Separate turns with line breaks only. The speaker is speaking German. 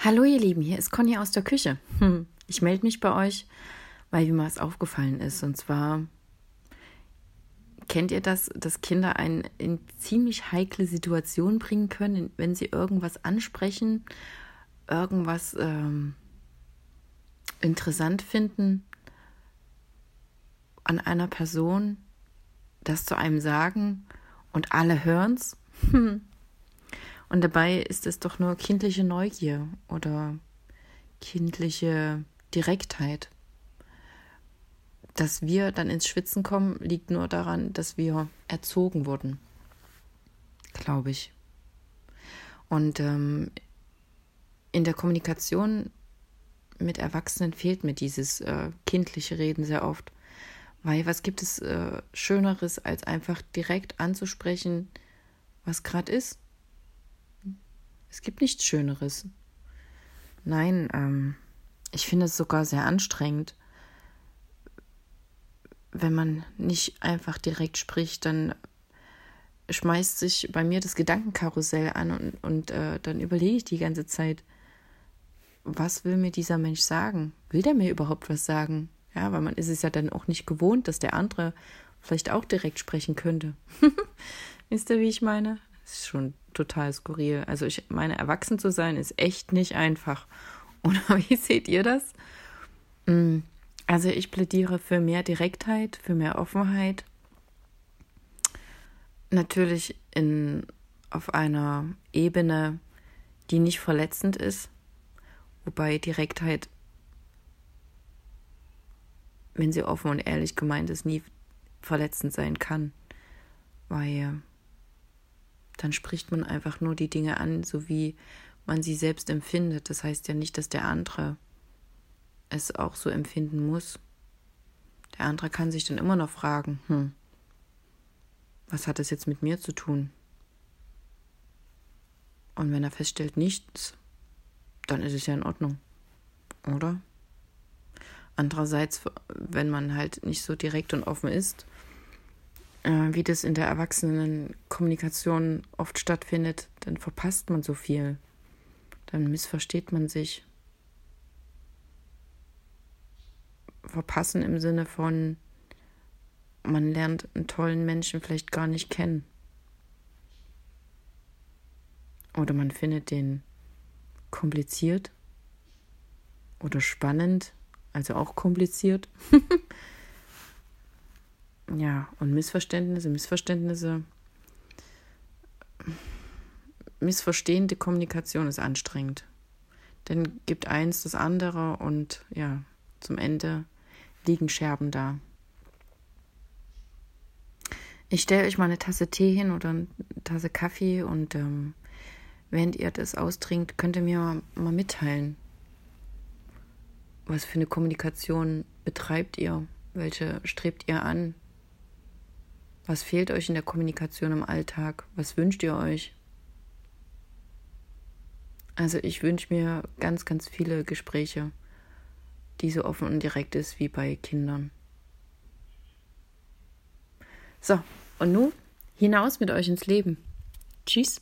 Hallo ihr Lieben, hier ist Conny aus der Küche. Hm, ich melde mich bei euch, weil mir was aufgefallen ist. Und zwar kennt ihr das, dass Kinder einen in ziemlich heikle Situationen bringen können, wenn sie irgendwas ansprechen, irgendwas ähm, interessant finden an einer Person, das zu einem sagen und alle hören's. Hm. Und dabei ist es doch nur kindliche Neugier oder kindliche Direktheit. Dass wir dann ins Schwitzen kommen, liegt nur daran, dass wir erzogen wurden. Glaube ich. Und ähm, in der Kommunikation mit Erwachsenen fehlt mir dieses äh, kindliche Reden sehr oft. Weil was gibt es äh, Schöneres, als einfach direkt anzusprechen, was gerade ist? Es gibt nichts Schöneres. Nein, ähm, ich finde es sogar sehr anstrengend. Wenn man nicht einfach direkt spricht, dann schmeißt sich bei mir das Gedankenkarussell an und, und äh, dann überlege ich die ganze Zeit, was will mir dieser Mensch sagen? Will der mir überhaupt was sagen? Ja, weil man ist es ja dann auch nicht gewohnt, dass der andere vielleicht auch direkt sprechen könnte. Wisst ihr, wie ich meine? Das ist schon total skurril. Also ich meine, erwachsen zu sein ist echt nicht einfach. Oder wie seht ihr das? Mm, also ich plädiere für mehr Direktheit, für mehr Offenheit. Natürlich in, auf einer Ebene, die nicht verletzend ist. Wobei Direktheit, wenn sie offen und ehrlich gemeint ist, nie verletzend sein kann. Weil dann spricht man einfach nur die Dinge an, so wie man sie selbst empfindet. Das heißt ja nicht, dass der andere es auch so empfinden muss. Der andere kann sich dann immer noch fragen, hm, was hat das jetzt mit mir zu tun? Und wenn er feststellt nichts, dann ist es ja in Ordnung, oder? Andererseits, wenn man halt nicht so direkt und offen ist, wie das in der Erwachsenenkommunikation oft stattfindet, dann verpasst man so viel. Dann missversteht man sich. Verpassen im Sinne von, man lernt einen tollen Menschen vielleicht gar nicht kennen. Oder man findet den kompliziert oder spannend, also auch kompliziert. ja, und Missverständnisse, Missverständnisse. Missverstehende Kommunikation ist anstrengend. Denn gibt eins das andere und ja, zum Ende liegen Scherben da. Ich stelle euch mal eine Tasse Tee hin oder eine Tasse Kaffee und ähm, während ihr das austrinkt, könnt ihr mir mal, mal mitteilen, was für eine Kommunikation betreibt ihr? Welche strebt ihr an? Was fehlt euch in der Kommunikation im Alltag? Was wünscht ihr euch? Also ich wünsche mir ganz, ganz viele Gespräche, die so offen und direkt ist wie bei Kindern. So, und nun hinaus mit euch ins Leben. Tschüss.